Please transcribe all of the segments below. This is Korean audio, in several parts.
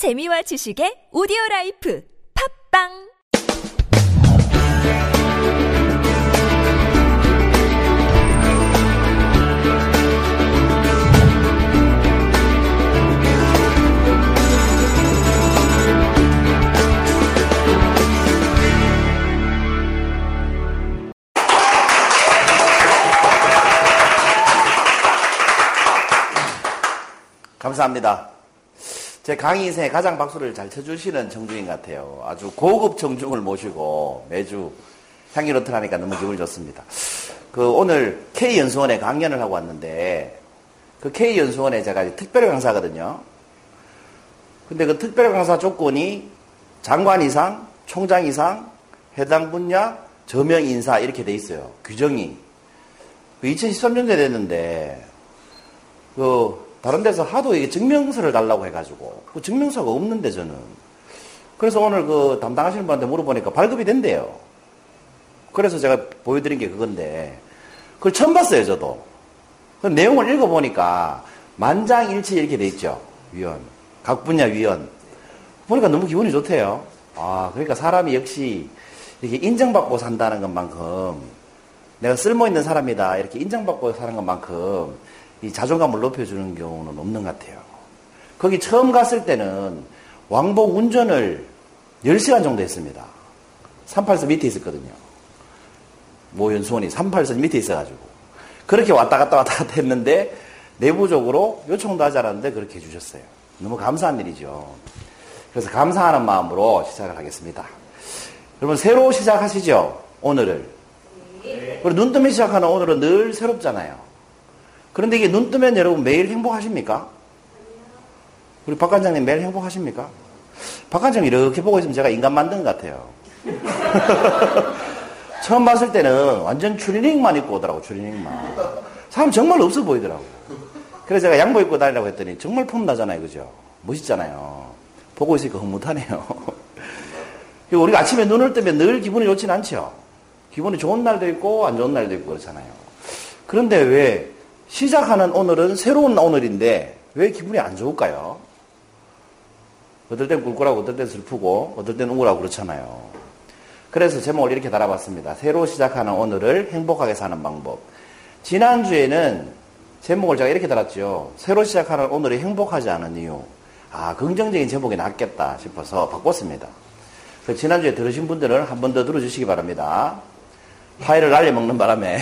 재미와 지식의 오디오 라이프 팝빵 감사합니다. 제 강의 인생에 가장 박수를 잘 쳐주시는 청중인 것 같아요. 아주 고급 청중을 모시고 매주 향기로트 하니까 너무 기분이 좋습니다. 그 오늘 K연수원에 강연을 하고 왔는데 그 K연수원에 제가 특별 강사거든요. 근데 그 특별 강사 조건이 장관 이상, 총장 이상, 해당 분야, 저명 인사 이렇게 돼 있어요. 규정이. 2013년도에 됐는데 그 다른 데서 하도 이게 증명서를 달라고 해가지고 그 증명서가 없는데 저는 그래서 오늘 그 담당하시는 분한테 물어보니까 발급이 된대요. 그래서 제가 보여드린 게 그건데 그걸 처음 봤어요 저도. 그 내용을 읽어보니까 만장일치 이렇게 돼 있죠 위원 각 분야 위원 보니까 너무 기분이 좋대요. 아 그러니까 사람이 역시 이렇게 인정받고 산다는 것만큼 내가 쓸모 있는 사람이다 이렇게 인정받고 사는 것만큼 이 자존감을 높여주는 경우는 없는 것 같아요. 거기 처음 갔을 때는 왕복 운전을 10시간 정도 했습니다. 38선 밑에 있었거든요. 모 연수원이 38선 밑에 있어가지고. 그렇게 왔다 갔다 왔다 갔다 했는데 내부적으로 요청도 하지 않았는데 그렇게 해주셨어요. 너무 감사한 일이죠. 그래서 감사하는 마음으로 시작을 하겠습니다. 여러분, 새로 시작하시죠? 오늘을. 그리고 눈 뜨면 시작하는 오늘은 늘 새롭잖아요. 그런데 이게 눈 뜨면 여러분 매일 행복하십니까? 우리 박 관장님 매일 행복하십니까? 박 관장님 이렇게 보고 있으면 제가 인간 만든 것 같아요. 처음 봤을 때는 완전 추리닝만 입고 오더라고, 추리닝만. 사람 정말 없어 보이더라고. 그래서 제가 양복 입고 다니라고 했더니 정말 폼나잖아요, 그죠? 멋있잖아요. 보고 있으니까 흐뭇하네요. 우리가 아침에 눈을 뜨면 늘 기분이 좋진 않죠? 기분이 좋은 날도 있고 안 좋은 날도 있고 그렇잖아요. 그런데 왜 시작하는 오늘은 새로운 오늘인데 왜 기분이 안 좋을까요? 어떨 땐 꿀꿀하고 어떨 땐 슬프고 어떨 땐 우울하고 그렇잖아요. 그래서 제목을 이렇게 달아봤습니다. 새로 시작하는 오늘을 행복하게 사는 방법. 지난주에는 제목을 제가 이렇게 달았죠. 새로 시작하는 오늘이 행복하지 않은 이유. 아, 긍정적인 제목이 낫겠다 싶어서 바꿨습니다. 지난주에 들으신 분들은 한 번 더 들어주시기 바랍니다. 파일을 날려먹는 바람에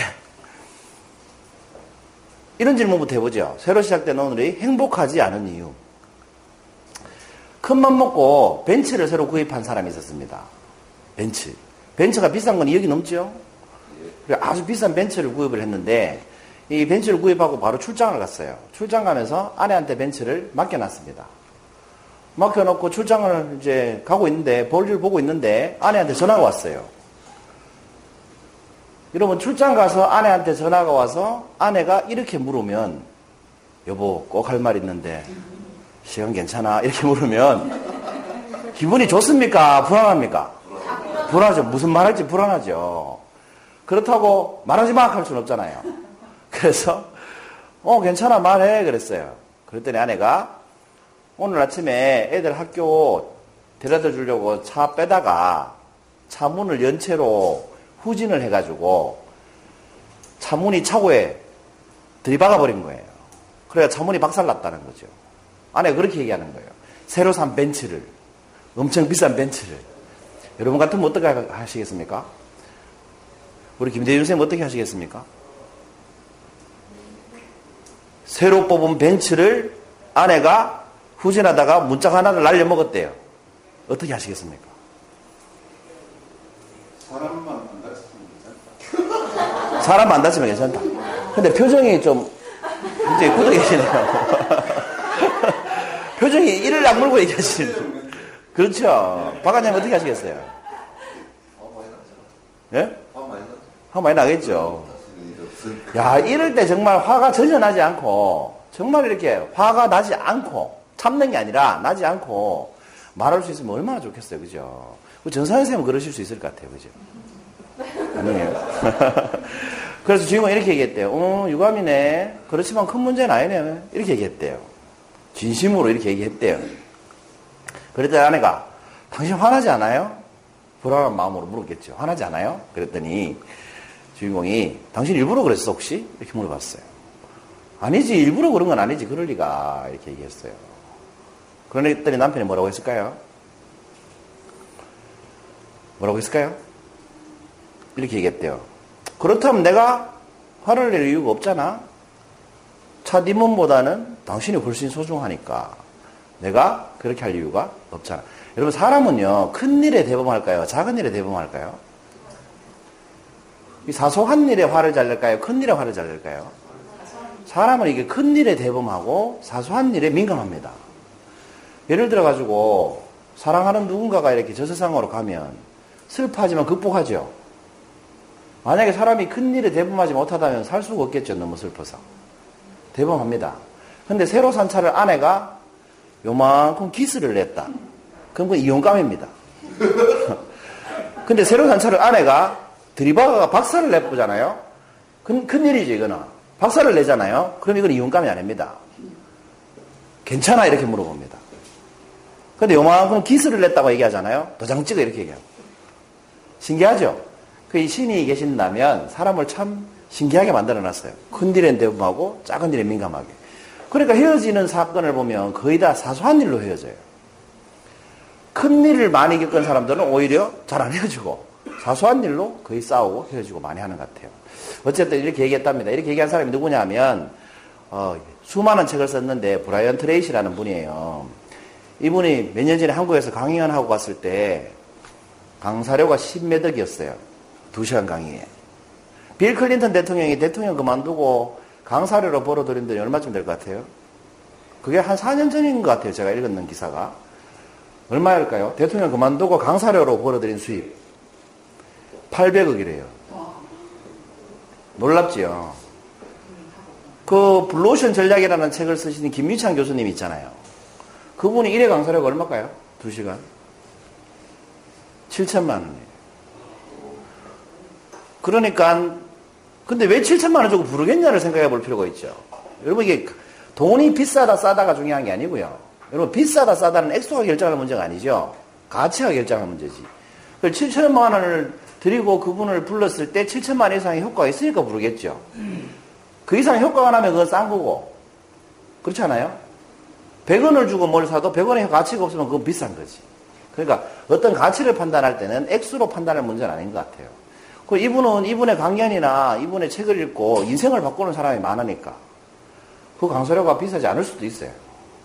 이런 질문부터 해보죠. 새로 시작된 오늘이 행복하지 않은 이유. 큰맘 먹고 벤츠를 새로 구입한 사람이 있었습니다. 벤츠. 벤츠가 비싼 건 2억이 넘죠? 아주 비싼 벤츠를 구입을 했는데 이 벤츠를 구입하고 바로 출장을 갔어요. 출장 가면서 아내한테 벤츠를 맡겨놨습니다. 맡겨놓고 출장을 이제 가고 있는데 볼일 보고 있는데 아내한테 전화가 왔어요. 여러분 출장 가서 아내한테 전화가 와서 아내가 이렇게 물으면 여보 꼭 할 말 있는데 시간 괜찮아? 이렇게 물으면 기분이 좋습니까? 불안합니까? 불안하죠. 무슨 말 할지 불안하죠. 그렇다고 말하지 마! 할 수는 없잖아요. 그래서 어 괜찮아. 말해! 그랬어요. 그랬더니 아내가 오늘 아침에 애들 학교 데려다 주려고 차 빼다가 차 문을 연체로 후진을 해가지고 차문이 차고에 들이박아 버린 거예요. 그래야 차문이 박살났다는 거죠. 아내 그렇게 얘기하는 거예요. 새로 산 벤츠를 엄청 비싼 벤츠를 여러분 같으면 어떻게 하시겠습니까? 우리 김대중 선생님 어떻게 하시겠습니까? 새로 뽑은 벤츠를 아내가 후진하다가 문짝 하나를 날려먹었대요. 어떻게 하시겠습니까? 사람만 안 다치면 괜찮다. 사람 안 다치면 괜찮다. 근데 표정이 좀 굉장히 굳어 계시네요. 표정이 이를 악물고 얘기하시는. 그렇죠. 박관장 어떻게 하시겠어요? 예? 화 많이 나겠죠. 야, 이럴 때 정말 화가 전혀 나지 않고, 정말 이렇게 화가 나지 않고, 참는 게 아니라 나지 않고 말할 수 있으면 얼마나 좋겠어요. 그죠? 전사연 쌤은 그러실 수 있을 것 같아요. 그죠? 아니에요. 그래서 주인공이 이렇게 얘기했대요. 어, 유감이네. 그렇지만 큰 문제는 아니네. 이렇게 얘기했대요. 진심으로 이렇게 얘기했대요. 그랬더니 아내가 당신 화나지 않아요? 불안한 마음으로 물었겠죠. 화나지 않아요? 그랬더니 주인공이 당신 일부러 그랬어 혹시? 이렇게 물어봤어요. 아니지 일부러 그런 건 아니지 그럴 리가 이렇게 얘기했어요. 그랬더니 남편이 뭐라고 했을까요? 뭐라고 했을까요? 이렇게 얘기했대요. 그렇다면 내가 화를 낼 이유가 없잖아. 차 뒷문보다는 당신이 훨씬 소중하니까 내가 그렇게 할 이유가 없잖아. 여러분 사람은요 큰 일에 대범할까요? 작은 일에 대범할까요? 이 사소한 일에 화를 잘 낼까요? 큰 일에 화를 잘 낼까요? 사람은 이게 큰 일에 대범하고 사소한 일에 민감합니다. 예를 들어 가지고 사랑하는 누군가가 이렇게 저 세상으로 가면 슬퍼하지만 극복하죠. 만약에 사람이 큰 일에 대범하지 못하다면 살 수가 없겠죠. 너무 슬퍼서. 대범합니다. 근데 새로 산 차를 아내가 요만큼 기스를 냈다. 그럼 그건 이용감입니다. 근데 새로 산 차를 아내가 박살을 내보잖아요. 큰, 큰일이지, 이거는. 박살을 내잖아요. 그럼 이건 이용감이 아닙니다. 괜찮아, 이렇게 물어봅니다. 근데 요만큼 기스를 냈다고 얘기하잖아요. 도장 찍어, 이렇게 얘기하고. 신기하죠? 그이 신이 계신다면 사람을 참 신기하게 만들어 놨어요. 큰 일엔 대범하고 작은 일에 민감하게. 그러니까 헤어지는 사건을 보면 거의 다 사소한 일로 헤어져요. 큰 일을 많이 겪은 사람들은 오히려 잘 안 헤어지고 사소한 일로 거의 싸우고 헤어지고 많이 하는 것 같아요. 어쨌든 이렇게 얘기했답니다. 이렇게 얘기한 사람이 누구냐면 어, 수많은 책을 썼는데 브라이언 트레이시라는 분이에요. 이분이 몇 년 전에 한국에서 강의를 하고 갔을 때 강사료가 10몇 억이었어요. 2시간 강의에. 빌 클린턴 대통령이 대통령 그만두고 강사료로 벌어들인 돈이 얼마쯤 될 것 같아요? 그게 한 4년 전인 것 같아요. 제가 읽었는 기사가. 얼마일까요? 대통령 그만두고 강사료로 벌어들인 수입. 800억이래요. 놀랍지요? 그 블루오션 전략이라는 책을 쓰시는 김위찬 교수님 있잖아요. 그분이 1회 강사료가 얼마일까요? 2시간? 7천만 원이에요. 그러니까 근데 왜 7천만 원 주고 부르겠냐를 생각해 볼 필요가 있죠. 여러분 이게 돈이 비싸다 싸다가 중요한 게 아니고요. 여러분 비싸다 싸다는 액수가 결정하는 문제가 아니죠. 가치가 결정하는 문제지. 7천만 원을 드리고 그분을 불렀을 때 7천만 원 이상의 효과가 있으니까 부르겠죠. 그 이상 효과가 나면 그건 싼 거고. 그렇지 않아요? 100원을 주고 뭘 사도 100원의 가치가 없으면 그건 비싼 거지. 그러니까 어떤 가치를 판단할 때는 액수로 판단할 문제는 아닌 것 같아요. 그 이분은 이분의 강연이나 이분의 책을 읽고 인생을 바꾸는 사람이 많으니까 그 강사료가 비싸지 않을 수도 있어요.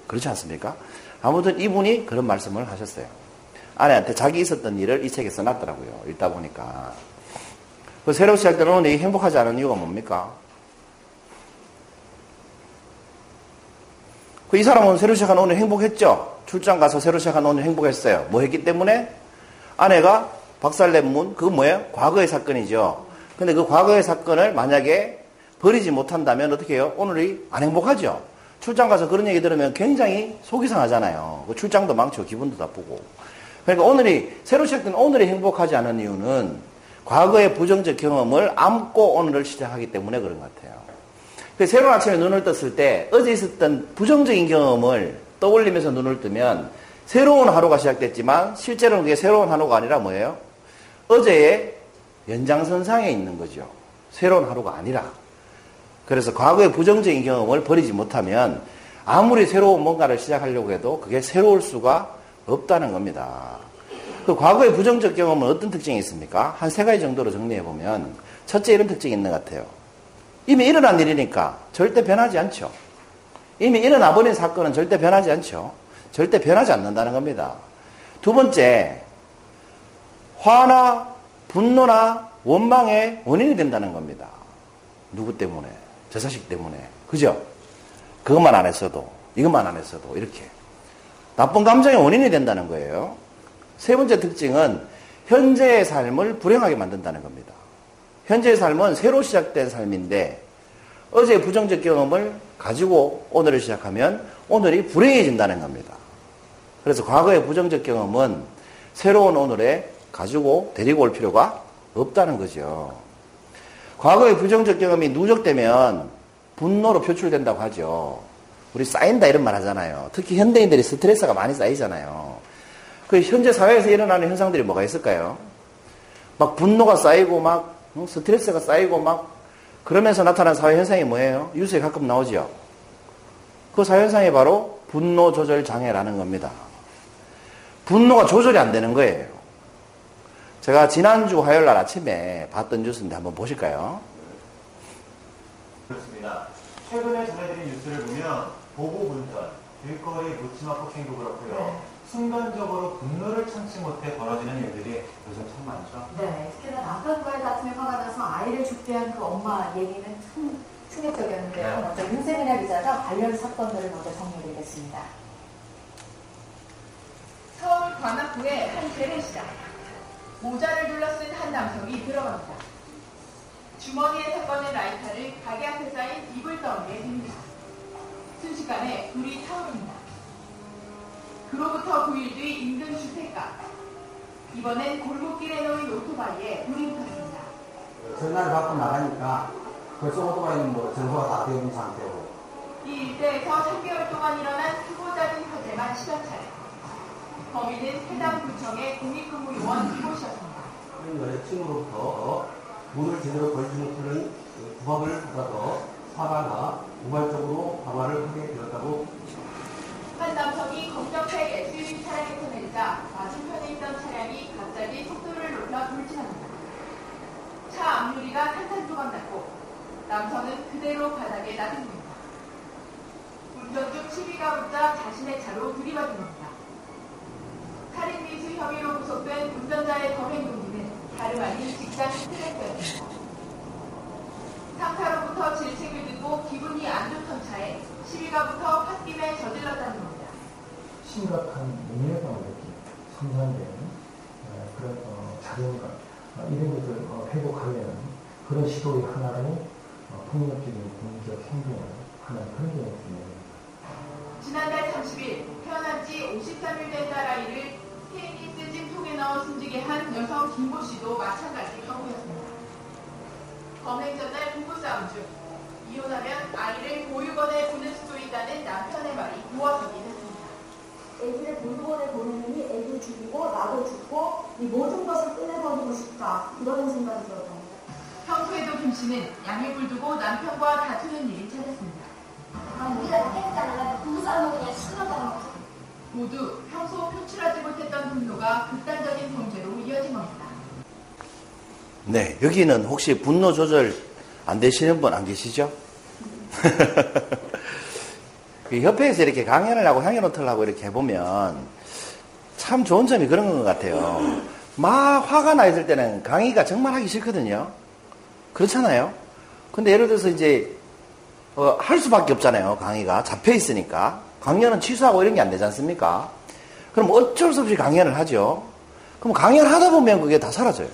그렇지 않습니까? 아무튼 이분이 그런 말씀을 하셨어요. 아내한테 자기 있었던 일을 이 책에 써놨더라고요. 읽다 보니까. 그 새로 때는 오늘 행복하지 않은 이유가 뭡니까? 그 이 사람은 새로 시작한 오늘 행복했죠? 출장 가서 새로 시작한 오늘 행복했어요. 뭐 했기 때문에? 아내가 박살낸 문, 그건 뭐예요? 과거의 사건이죠. 근데 그 과거의 사건을 만약에 버리지 못한다면 어떻게 해요? 오늘이 안 행복하죠? 출장 가서 그런 얘기 들으면 굉장히 속이 상하잖아요. 그 출장도 망치고 기분도 나쁘고. 그러니까 오늘이, 새로 시작된 오늘이 행복하지 않은 이유는 과거의 부정적 경험을 안고 오늘을 시작하기 때문에 그런 것 같아요. 그 새로운 아침에 눈을 떴을 때 어제 있었던 부정적인 경험을 떠올리면서 눈을 뜨면 새로운 하루가 시작됐지만 실제로는 그게 새로운 하루가 아니라 뭐예요? 어제의 연장선상에 있는 거죠. 새로운 하루가 아니라. 그래서 과거의 부정적인 경험을 버리지 못하면 아무리 새로운 뭔가를 시작하려고 해도 그게 새로울 수가 없다는 겁니다. 그 과거의 부정적 경험은 어떤 특징이 있습니까? 한 세 가지 정도로 정리해 보면 첫째 이런 특징이 있는 것 같아요. 이미 일어난 일이니까 절대 변하지 않죠. 이미 일어나 버린 사건은 절대 변하지 않죠. 절대 변하지 않는다는 겁니다. 두 번째, 화나 분노나 원망의 원인이 된다는 겁니다. 누구 때문에? 저 자식 때문에. 그죠? 그것만 안 했어도, 이것만 안 했어도, 이렇게. 나쁜 감정의 원인이 된다는 거예요. 세 번째 특징은 현재의 삶을 불행하게 만든다는 겁니다. 현재의 삶은 새로 시작된 삶인데 어제의 부정적 경험을 가지고 오늘을 시작하면 오늘이 불행해진다는 겁니다. 그래서 과거의 부정적 경험은 새로운 오늘에 가지고 데리고 올 필요가 없다는 거죠. 과거의 부정적 경험이 누적되면 분노로 표출된다고 하죠. 우리 쌓인다 이런 말 하잖아요. 특히 현대인들이 스트레스가 많이 쌓이잖아요. 그 현재 사회에서 일어나는 현상들이 뭐가 있을까요? 막 분노가 쌓이고 막 어, 스트레스가 쌓이고 막 그러면서 나타난 사회 현상이 뭐예요? 뉴스에 가끔 나오죠. 그 사회 현상이 바로 분노 조절 장애라는 겁니다. 분노가 조절이 안 되는 거예요. 제가 지난주 화요일 날 아침에 봤던 뉴스인데 한번 보실까요? 그렇습니다. 최근에 전해드린 뉴스를 보면 보복 운전, 길거리 묻지마 폭행도 그렇고요. 순간적으로 분노를 참지 못해 벌어지는 일들이 요즘 참 많죠. 네, 특히나 남편과의 다툼에 화가 나서 아이를 죽게한 그 엄마 얘기는 참 충격적이었는데요. 네. 먼저 윤세민아 기자가 관련 사건들을 먼저 정리해드리겠습니다. 서울 관악구의 한 재래시장. 모자를 둘러쓴 한 남성이 들어갑니다. 주머니에서 꺼낸 라이터를 가게 앞에 쌓인 이불 덩이에 댑니다. 순식간에 불이 타오릅니다. 그로부터 9일 뒤 인근 주택가. 이번엔 골목길에 놓인 오토바이에 불이 붙었습니다. 전화를 받고 나가니까 벌써 오토바이는 뭐 전소가 다 되어 있는 상태고 이 일대에서 3개월 동안 일어난 크고 작은 화재만 10여 차례. 범인은 해당 구청의 공익근무 요원 씨였습니다. 그런 여자친구로부터 문을 제대로 걸지 못하는 구박을 받아서 사과나 우발적으로 방화를 하게 되었다고 한 남성이 검정색 SUV 차량에 서 내리자 맞은편에 있던 차량이 갑자기 속도를 높여 돌진합니다. 차 앞유리가 탄탄조각 났고 남성은 그대로 바닥에 나듭니다. 운전 중 시비가 붙자 자신의 차로 들이받은 겁니다. 살인 미수 혐의로 구속된 운전자의 범행 동기는 다름 아닌 직장 스트레스였습니다. 상사로부터 질책을 듣고 기분이 안 좋던 차에 시비가부터 홧김에 저질렀다는 겁니다. 심각한 능력감을 느끼 어, 그런 어, 자존감 어, 이런 것을 어, 회복하려는 그런 시도의 하나로 어, 폭력적인 공격 행동을 하는 그런 경우입니다. 지난달 30일 태어난 지 53일 된 딸아이를 테니스 찜통에 넣어 숨지게 한 여성 김모 씨도 마찬가지 경우였습니다. 범행 전날 부부 싸움 중 이혼하면 아이를 보육원에 보낼 수도 있다는 남편의 말이 모아서긴 했습니다. 애기를 보육원에 보내느니 애기 죽이고 나도 죽고 이 모든 것을 끝내버리고 싶다. 이런 생각이 들었답니다. 평소에도 김 씨는 양육을 두고 남편과 다투는 일이 찾았습니다. 모두 평소 표출하지 못했던 분노가 극단적인 범죄로 이어진 겁니다. 네, 여기는 혹시 분노 조절 안 되시는 분 안 계시죠? 그 협회에서 이렇게 강연을 하고 향연노트를 하고 이렇게 해보면 참 좋은 점이 그런 것 같아요. 막 화가 나 있을 때는 강의가 정말 하기 싫거든요. 그렇잖아요. 근데 예를 들어서 이제 어, 할 수밖에 없잖아요. 강의가 잡혀 있으니까 강연은 취소하고 이런 게 안 되지 않습니까? 그럼 어쩔 수 없이 강연을 하죠. 그럼 강연을 하다 보면 그게 다 사라져요.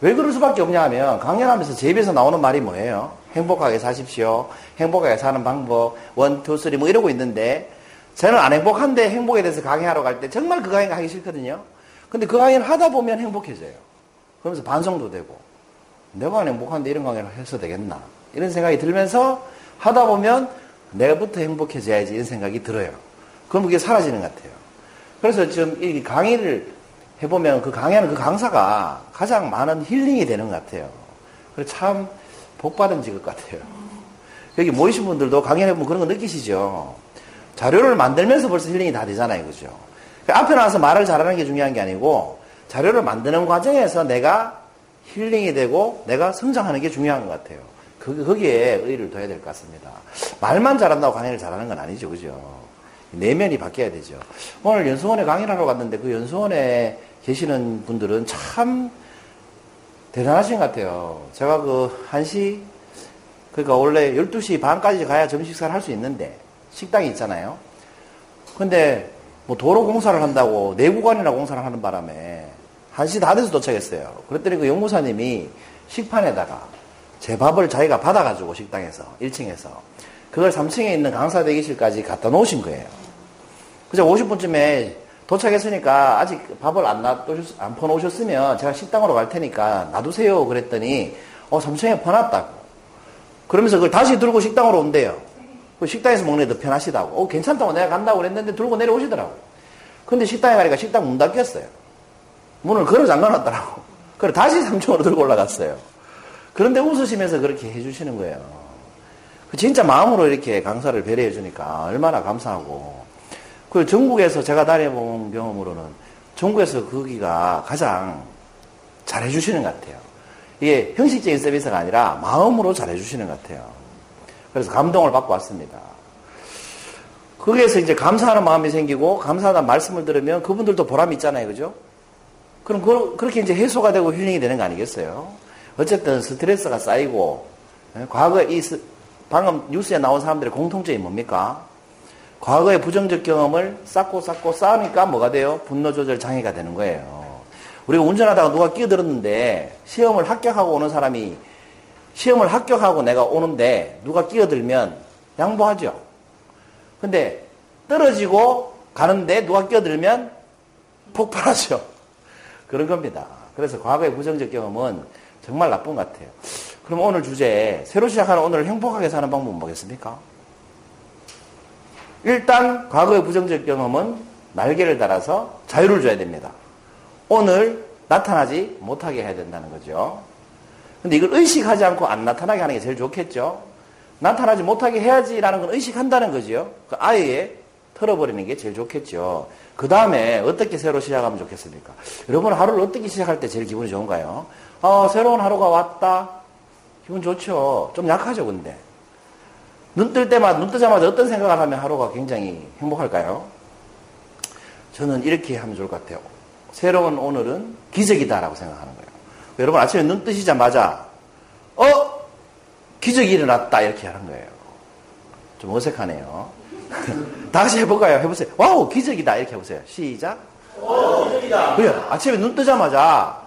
왜 그럴 수밖에 없냐 하면 강연하면서 제 입에서 나오는 말이 뭐예요? 행복하게 사십시오. 행복하게 사는 방법, one, two, three 뭐 이러고 있는데 저는 안 행복한데 행복에 대해서 강의하러 갈 때 정말 그 강의 하기 싫거든요. 근데 그 강의를 하다 보면 행복해져요. 그러면서 반성도 되고 내가 안 행복한데 이런 강의를 해서 되겠나 이런 생각이 들면서 하다 보면 내가부터 행복해져야지 이런 생각이 들어요. 그럼 그게 사라지는 것 같아요. 그래서 지금 이 강의를 해보면 그 강의하는 그 강사가 가장 많은 힐링이 되는 것 같아요. 그래서 참 복받은 직업 같아요. 여기 모이신 분들도 강연해보면 그런 거 느끼시죠? 자료를 만들면서 벌써 힐링이 다 되잖아요. 그죠? 앞에 나와서 말을 잘하는 게 중요한 게 아니고 자료를 만드는 과정에서 내가 힐링이 되고 내가 성장하는 게 중요한 것 같아요. 그, 거기에 의의를 둬야 될 것 같습니다. 말만 잘한다고 강의를 잘하는 건 아니죠. 그죠? 내면이 바뀌어야 되죠. 오늘 연수원에 강의를 하러 갔는데 그 연수원에 계시는 분들은 참 대단하신 것 같아요. 제가 그 1시, 그러니까 원래 12시 반까지 가야 점심 식사를 할 수 있는데 식당이 있잖아요. 근데 뭐 도로 공사를 한다고 내구간이나 공사를 하는 바람에 1시 다 돼서 도착했어요. 그랬더니 그 연구사님이 식판에다가 제 밥을 자기가 받아가지고 식당에서 1층에서 그걸 3층에 있는 강사 대기실까지 갖다 놓으신 거예요. 그래서 50분쯤에 도착했으니까 아직 밥을 안 놔두셨, 안 퍼놓으셨으면 제가 식당으로 갈 테니까 놔두세요. 그랬더니, 어, 3층에 퍼놨다고. 그러면서 그걸 다시 들고 식당으로 온대요. 그 식당에서 먹는 게 더 편하시다고. 어, 괜찮다고 내가 간다고 그랬는데 들고 내려오시더라고. 근데 식당에 가니까 식당 문 닫혔어요. 문을 걸어 잠가 놨더라고. 그래 다시 3층으로 들고 올라갔어요. 그런데 웃으시면서 그렇게 해주시는 거예요. 그 진짜 마음으로 이렇게 강사를 배려해 주니까 얼마나 감사하고. 그 전국에서 제가 다녀본 경험으로는 전국에서 거기가 가장 잘해 주시는 것 같아요. 이게 형식적인 서비스가 아니라 마음으로 잘해 주시는 것 같아요. 그래서 감동을 받고 왔습니다. 거기에서 이제 감사하는 마음이 생기고 감사하다는 말씀을 들으면 그분들도 보람이 있잖아요. 그죠? 그럼 그, 렇게 이제 해소가 되고 힐링이 되는 거 아니겠어요? 어쨌든 스트레스가 쌓이고 예, 과거 이 스, 방금 뉴스에 나온 사람들의 공통점이 뭡니까? 과거의 부정적 경험을 쌓고 쌓고 쌓으니까 뭐가 돼요? 분노 조절 장애가 되는 거예요. 우리가 운전하다가 누가 끼어들었는데 시험을 합격하고 오는 사람이 시험을 합격하고 내가 오는데 누가 끼어들면 양보하죠. 근데 떨어지고 가는데 누가 끼어들면 폭발하죠. 그런 겁니다. 그래서 과거의 부정적 경험은 정말 나쁜 것 같아요. 그럼 오늘 주제, 새로 시작하는 오늘 행복하게 사는 방법은 뭐겠습니까? 일단, 과거의 부정적 경험은 날개를 달아서 자유를 줘야 됩니다. 오늘 나타나지 못하게 해야 된다는 거죠. 근데 이걸 의식하지 않고 안 나타나게 하는 게 제일 좋겠죠. 나타나지 못하게 해야지라는 건 의식한다는 거죠. 그 아예 털어버리는 게 제일 좋겠죠. 그 다음에 어떻게 새로 시작하면 좋겠습니까? 여러분 하루를 어떻게 시작할 때 제일 기분이 좋은가요? 어, 새로운 하루가 왔다. 기분 좋죠. 좀 약하죠, 근데. 눈 뜰 때마다, 눈 뜨자마자 어떤 생각을 하면 하루가 굉장히 행복할까요? 저는 이렇게 하면 좋을 것 같아요. 새로운 오늘은 기적이다라고 생각하는 거예요. 여러분 아침에 눈 뜨시자마자 어 기적이 일어났다 이렇게 하는 거예요. 좀 어색하네요. 다시 해볼까요? 해보세요. wow 기적이다 이렇게 해보세요. 시작. 오 기적이다. 그래 아침에 눈 뜨자마자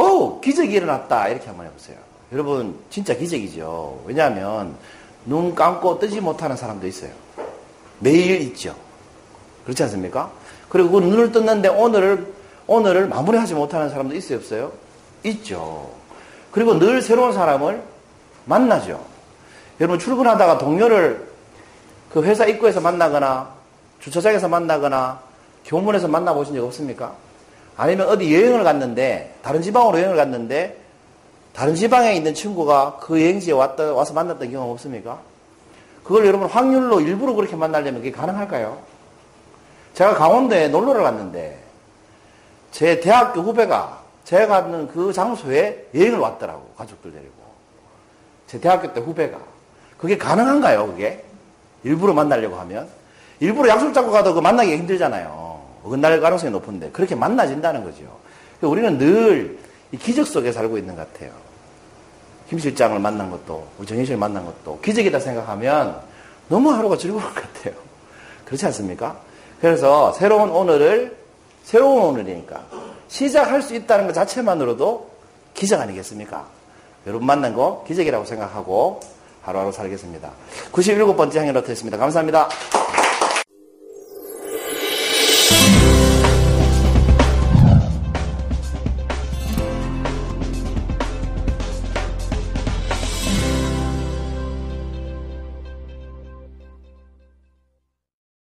오 기적이 일어났다 이렇게 한번 해보세요. 여러분 진짜 기적이죠. 왜냐하면 눈 감고 뜨지 못하는 사람도 있어요. 매일 있죠. 그렇지 않습니까? 그리고 그 눈을 떴는데 오늘을 오늘을 마무리하지 못하는 사람도 있어요, 없어요? 있죠. 그리고 늘 새로운 사람을 만나죠. 여러분 출근하다가 동료를 그 회사 입구에서 만나거나 주차장에서 만나거나 교문에서 만나보신 적 없습니까? 아니면 어디 여행을 갔는데 다른 지방으로 여행을 갔는데 다른 지방에 있는 친구가 그 여행지에 왔다, 와서 만났던 경험 없습니까? 그걸 여러분 확률로 일부러 그렇게 만나려면 그게 가능할까요? 제가 강원도에 놀러를 갔는데 제 대학교 후배가 제가 가는 그 장소에 여행을 왔더라고, 가족들 데리고. 제 대학교 때 후배가. 그게 가능한가요, 그게? 일부러 만나려고 하면? 일부러 약속 잡고 가도 그 만나기 힘들잖아요. 어긋날 가능성이 높은데. 그렇게 만나진다는 거죠. 우리는 늘이 기적 속에 살고 있는 것 같아요. 김 실장을 만난 것도, 우리 정희실을 만난 것도 기적이다 생각하면 너무 하루가 즐거울 것 같아요. 그렇지 않습니까? 그래서 새로운 오늘을 새로운 오늘이니까 시작할 수 있다는 것 자체만으로도 기적 아니겠습니까? 여러분 만난 거 기적이라고 생각하고 하루하루 살겠습니다. 97번째 향연로트였습니다. 감사합니다.